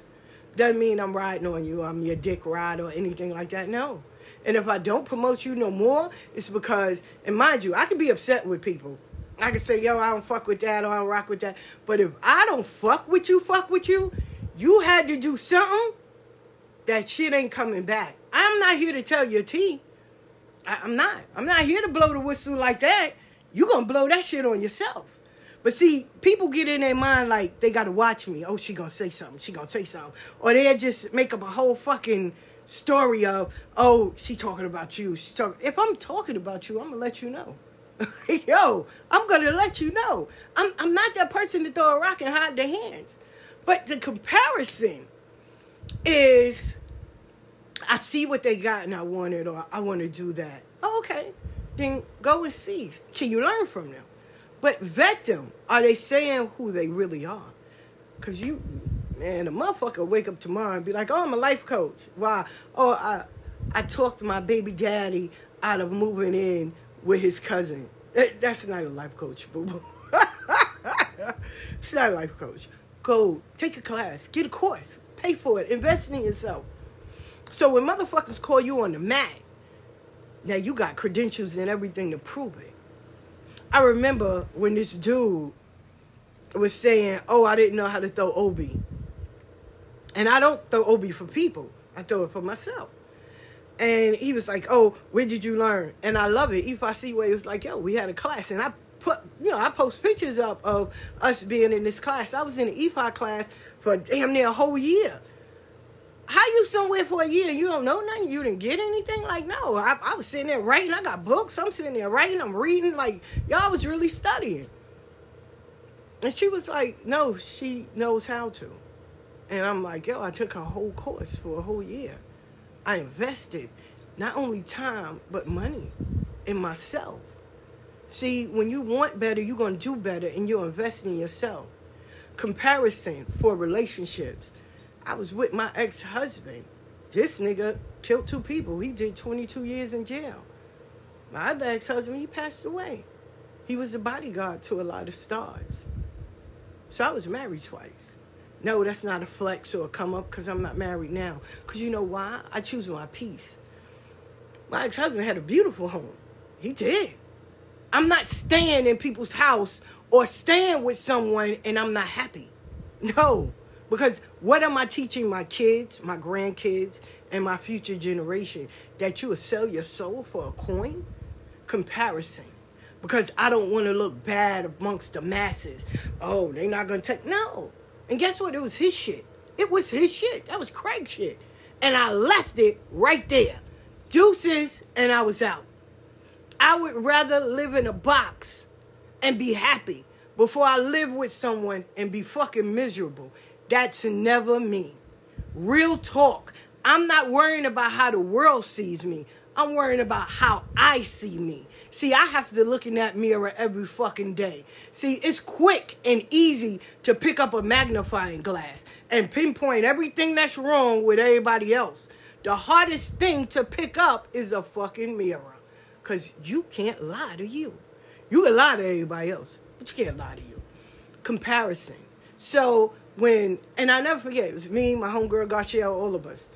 Doesn't mean I'm riding on you. I'm your dick ride or anything like that. No. And if I don't promote you no more, it's because, and mind you, I can be upset with people. I can say, yo, I don't fuck with that or I don't rock with that. But if I don't fuck with you, fuck with you, you had to do something that shit ain't coming back. I'm not here to tell your tea. I, I'm not. I'm not here to blow the whistle like that. You gonna blow that shit on yourself. But see, people get in their mind like they gotta watch me. Oh, she gonna say something. She gonna say something. Or they just make up a whole fucking story of, oh, she talking about you. She talking. If I'm talking about you, I'm gonna let you know. Yo, I'm gonna let you know. I'm I'm not that person to throw a rock and hide their hands. But the comparison is I see what they got and I want it or I want to do that. Oh, okay. Then go and see. Can you learn from them? But vet them. Are they saying who they really are? Cause you man, a motherfucker wake up tomorrow and be like, Oh, I'm a life coach. Why? Oh, I I talked my baby daddy out of moving in with his cousin. That's not a life coach, boo boo. it's not a life coach. Go take a class, get a course, pay for it, invest in yourself. So when motherfuckers call you on the mat, now you got credentials and everything to prove it. I remember when this dude was saying, "Oh, I didn't know how to throw obi," and I don't throw obi for people. I throw it for myself. And he was like, "Oh, where did you learn?" And I love it. If I see where he was like, "Yo, we had a class," and I put, you know, I post pictures up of us being in this class. I was in the EFI class for damn near a whole year. How you somewhere for a year you don't know nothing? You didn't get anything? Like, no. I, I was sitting there writing. I got books. I'm sitting there writing. I'm reading. Like, y'all was really studying. And she was like, no, she knows how to. And I'm like, yo, I took a whole course for a whole year. I invested not only time, but money in myself. See, when you want better, you're going to do better and you're investing in yourself. Comparison for relationships. I was with my ex husband. This nigga killed two people. He did 22 years in jail. My other ex husband, he passed away. He was a bodyguard to a lot of stars. So I was married twice. No, that's not a flex or a come up because I'm not married now. Because you know why? I choose my peace. My ex husband had a beautiful home. He did. I'm not staying in people's house or staying with someone and I'm not happy. No, because what am I teaching my kids, my grandkids, and my future generation? That you will sell your soul for a coin? Comparison. Because I don't want to look bad amongst the masses. Oh, they're not going to take. No. And guess what? It was his shit. It was his shit. That was Craig shit. And I left it right there. Deuces, and I was out. I would rather live in a box and be happy before I live with someone and be fucking miserable. That's never me. Real talk. I'm not worrying about how the world sees me. I'm worrying about how I see me. See, I have to look in that mirror every fucking day. See, it's quick and easy to pick up a magnifying glass and pinpoint everything that's wrong with everybody else. The hardest thing to pick up is a fucking mirror. Because you can't lie to you. You can lie to everybody else, but you can't lie to you. Comparison. So when, and I never forget, it was me, my homegirl, Garcielle, all of us.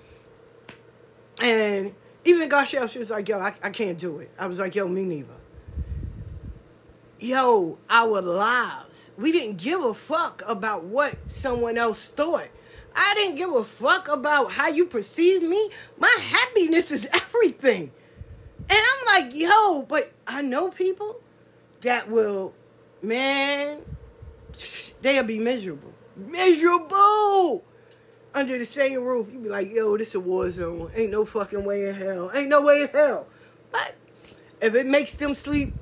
And even Garcielle, she was like, yo, I, I can't do it. I was like, yo, me neither. Yo, our lives, we didn't give a fuck about what someone else thought. I didn't give a fuck about how you perceive me. My happiness is everything. And I'm like, yo, but I know people that will, man, they'll be miserable. Miserable! Under the same roof. You be like, yo, this a war zone. Ain't no fucking way in hell. Ain't no way in hell. But if it makes them sleep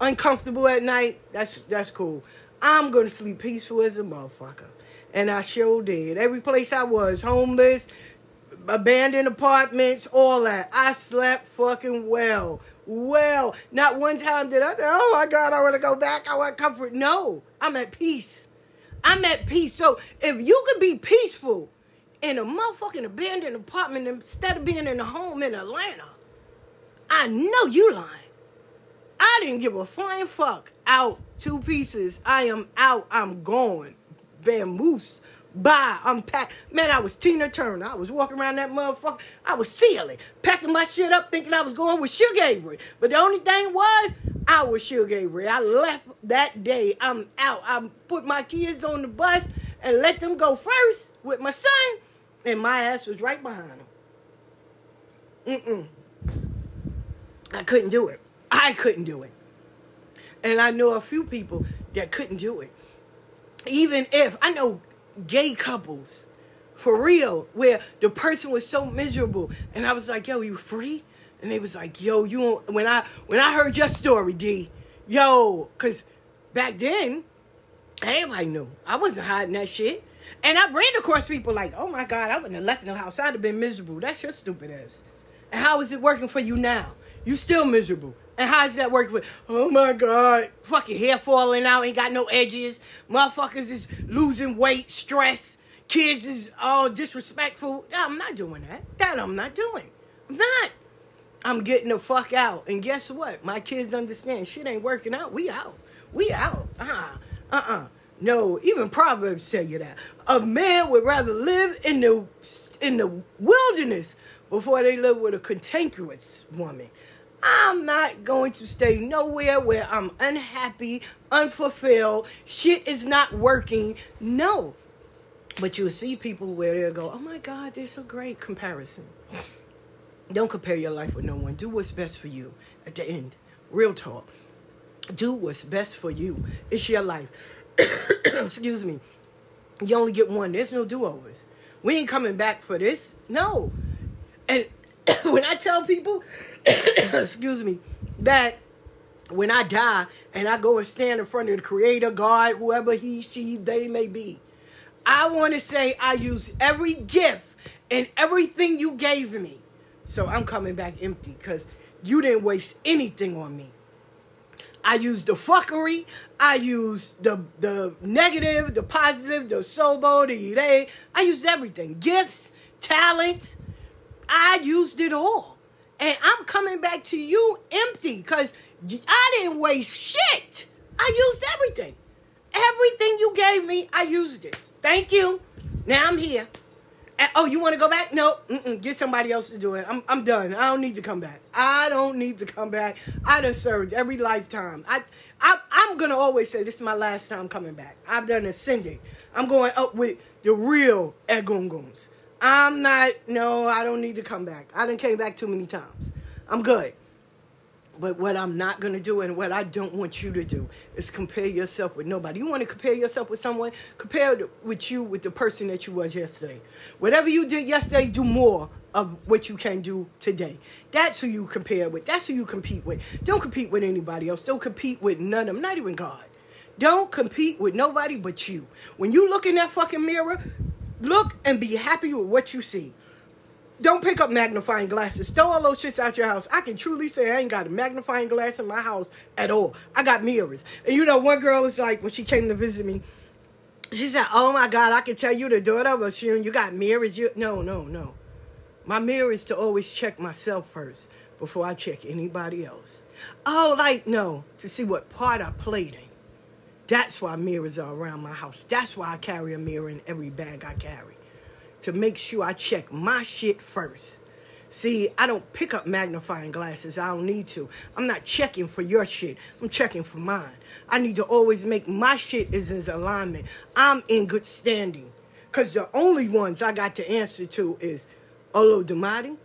uncomfortable at night, that's that's cool. I'm gonna sleep peaceful as a motherfucker. And I sure did. Every place I was, homeless, abandoned apartments, all that. I slept fucking well. Well. Not one time did I oh my God, I wanna go back. I want comfort. No. I'm at peace. I'm at peace. So if you could be peaceful in a motherfucking abandoned apartment instead of being in a home in Atlanta, I know you lying. I didn't give a flying fuck. Out. Two pieces. I am out. I'm going. Vamoose. Bye. I'm packed. Man, I was Tina Turner. I was walking around that motherfucker. I was sealing, packing my shit up, thinking I was going with Shug Avery. But the only thing was, I was Shug Avery. I left that day. I'm out. I put my kids on the bus and let them go first with my son, and my ass was right behind them. Mm-mm. I couldn't do it. I couldn't do it. And I know a few people that couldn't do it. Even if I know gay couples, for real, where the person was so miserable, and I was like, "Yo, you free?" And they was like, "Yo, you." When I when I heard your story, D, yo, cause back then, everybody knew I wasn't hiding that shit. And I ran across people like, "Oh my God, I wouldn't have left the house. I'd have been miserable." That's your stupid ass. And how is it working for you now? You still miserable. And how's that working for? Oh my God, fucking hair falling out, ain't got no edges. Motherfuckers is losing weight, stress. Kids is all disrespectful. I'm not doing that. That I'm not doing. I'm not. I'm getting the fuck out. And guess what? My kids understand shit ain't working out. We out. We out. Uh uh-uh. uh. No, even Proverbs tell you that. A man would rather live in the in the wilderness before they live with a cantankerous woman. I'm not going to stay nowhere where I'm unhappy, unfulfilled, shit is not working. No. But you'll see people where they'll go, oh my God, they're so great. Comparison. Don't compare your life with no one. Do what's best for you at the end. Real talk. Do what's best for you. It's your life. Excuse me. You only get one. There's no do overs. We ain't coming back for this. No. And when I tell people, excuse me, that when I die and I go and stand in front of the Creator, God, whoever He, she, they may be, I want to say I use every gift and everything you gave me. So I'm coming back empty because you didn't waste anything on me. I used the fuckery. I used the the negative, the positive, the sobo, the they. I used everything. Gifts, talents. I used it all. And I'm coming back to you empty because I didn't waste shit. I used everything. Everything you gave me, I used it. Thank you. Now I'm here. Oh, you want to go back? No, Mm-mm. get somebody else to do it. I'm, I'm done. I don't need to come back. I don't need to come back. I done served every lifetime. I, I I'm gonna always say this is my last time coming back. I've done ascending. I'm going up with the real Egunguns. I'm not. No, I don't need to come back. I done came back too many times. I'm good. But what I'm not going to do and what I don't want you to do is compare yourself with nobody. You want to compare yourself with someone? Compare with you with the person that you was yesterday. Whatever you did yesterday, do more of what you can do today. That's who you compare with. That's who you compete with. Don't compete with anybody else. Don't compete with none of them, not even God. Don't compete with nobody but you. When you look in that fucking mirror, look and be happy with what you see. Don't pick up magnifying glasses. Throw all those shits out your house. I can truly say I ain't got a magnifying glass in my house at all. I got mirrors. And you know, one girl was like, when she came to visit me, she said, Oh my God, I can tell you the daughter, but you, you got mirrors. You No, no, no. My mirror is to always check myself first before I check anybody else. Oh, like, no, to see what part I played in. That's why mirrors are around my house. That's why I carry a mirror in every bag I carry to make sure I check my shit first. See, I don't pick up magnifying glasses. I don't need to. I'm not checking for your shit. I'm checking for mine. I need to always make my shit is in alignment. I'm in good standing. Because the only ones I got to answer to is Olo Olodumare,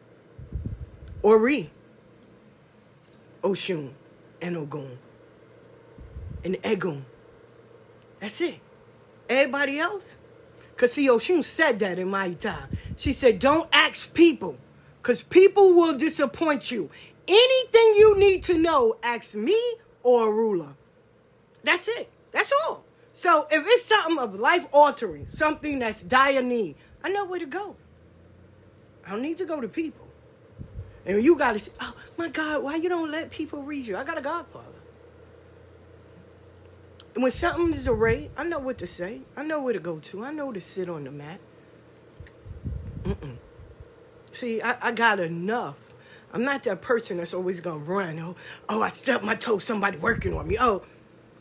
Ori, Oshun, and Ogun. And Egun. That's it. Everybody else? Because see, Oshun said that in my time. She said, don't ask people. Because people will disappoint you. Anything you need to know, ask me or Orula. That's it. That's all. So if it's something of life altering, something that's dire need, I know where to go. I don't need to go to people. And you got to say, oh my God, why you don't let people read you? I got a godfather. And when something is arrayed, I know what to say. I know where to go to. I know to sit on the mat. Mm-mm. See, I, I got enough. I'm not that person that's always gonna run. Oh, oh, I stepped my toe. Somebody working on me. Oh,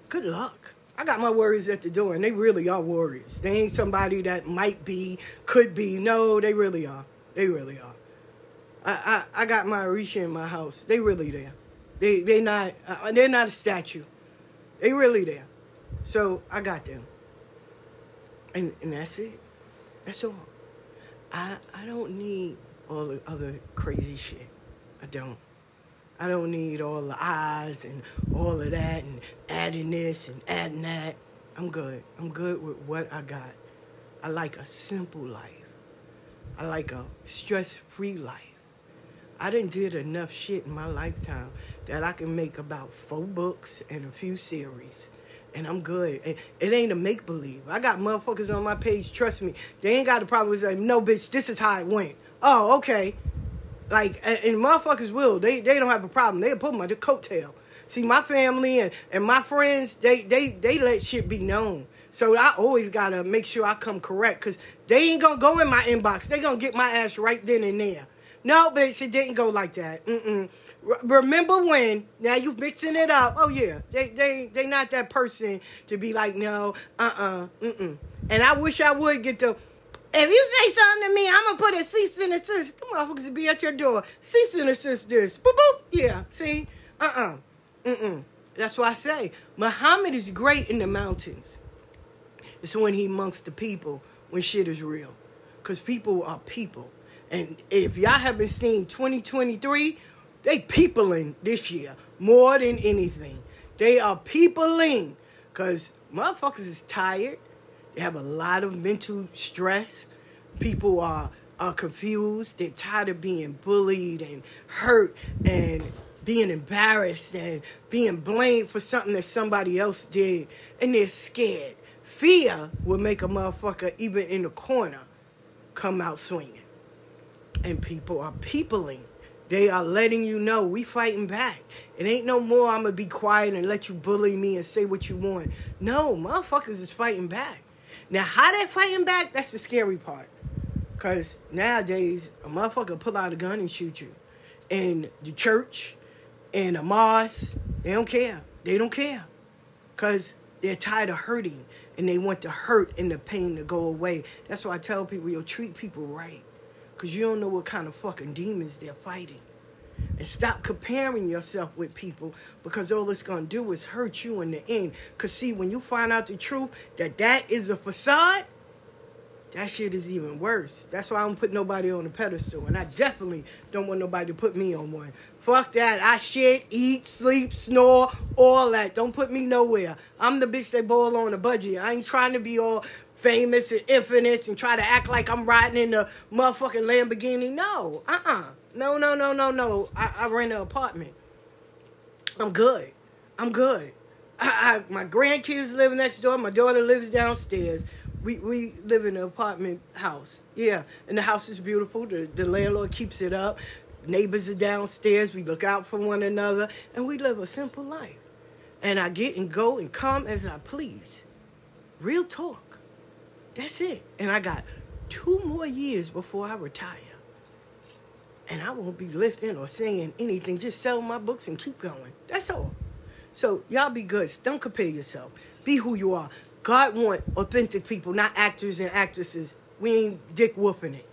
good luck. I got my worries at the door, and they really are worries. They ain't somebody that might be, could be. No, they really are. They really are. I I, I got my Orisha in my house. They really there. They they not uh, they're not a statue. They really there. So I got them. And and that's it. That's all. I I don't need all the other crazy shit. I don't. I don't need all the eyes and all of that and adding this and adding that. I'm good. I'm good with what I got. I like a simple life. I like a stress-free life. I didn't did enough shit in my lifetime that I can make about four books and a few series. And I'm good. And it ain't a make believe. I got motherfuckers on my page, trust me. They ain't got a problem with like, no bitch, this is how it went. Oh, okay. Like and, and motherfuckers will. They they don't have a problem. They'll put my coattail. See, my family and, and my friends, they they they let shit be known. So I always gotta make sure I come correct because they ain't gonna go in my inbox. They gonna get my ass right then and there. No, bitch, it didn't go like that. Mm-mm. Remember when? Now you mixing it up. Oh yeah, they they they not that person to be like no, uh uh, mm mm. And I wish I would get to If you say something to me, I'm gonna put a cease and desist. The motherfuckers be at your door. Cease and desist this. Boop boop. Yeah. See. Uh uh. Mm mm. That's why I say Muhammad is great in the mountains. It's when he amongst the people when shit is real, cause people are people. And if y'all haven't seen 2023, they peopling this year more than anything. They are peopling because motherfuckers is tired. They have a lot of mental stress. People are are confused. They're tired of being bullied and hurt and being embarrassed and being blamed for something that somebody else did. And they're scared. Fear will make a motherfucker, even in the corner, come out swinging and people are peopling. They are letting you know we fighting back. It ain't no more I'm gonna be quiet and let you bully me and say what you want. No, motherfuckers is fighting back. Now how they fighting back, that's the scary part. Cause nowadays a motherfucker pull out a gun and shoot you. In the church, in a mosque, they don't care. They don't care. Cause they're tired of hurting and they want the hurt and the pain to go away. That's why I tell people, you'll treat people right. Because you don't know what kind of fucking demons they're fighting. And stop comparing yourself with people because all it's going to do is hurt you in the end. Because, see, when you find out the truth that that is a facade, that shit is even worse. That's why I don't put nobody on a pedestal. And I definitely don't want nobody to put me on one. Fuck that. I shit, eat, sleep, snore, all that. Don't put me nowhere. I'm the bitch they boil on a budget. I ain't trying to be all famous and infamous and try to act like I'm riding in the motherfucking Lamborghini. No, uh uh No, no, no, no, no. I, I rent an apartment. I'm good. I'm good. I, I, my grandkids live next door. My daughter lives downstairs. We, we live in an apartment house. Yeah. And the house is beautiful. The, the landlord keeps it up. Neighbors are downstairs. We look out for one another. And we live a simple life. And I get and go and come as I please. Real talk. That's it. And I got two more years before I retire. And I won't be lifting or saying anything. Just sell my books and keep going. That's all. So y'all be good. Don't compare yourself. Be who you are. God want authentic people, not actors and actresses. We ain't dick whooping it.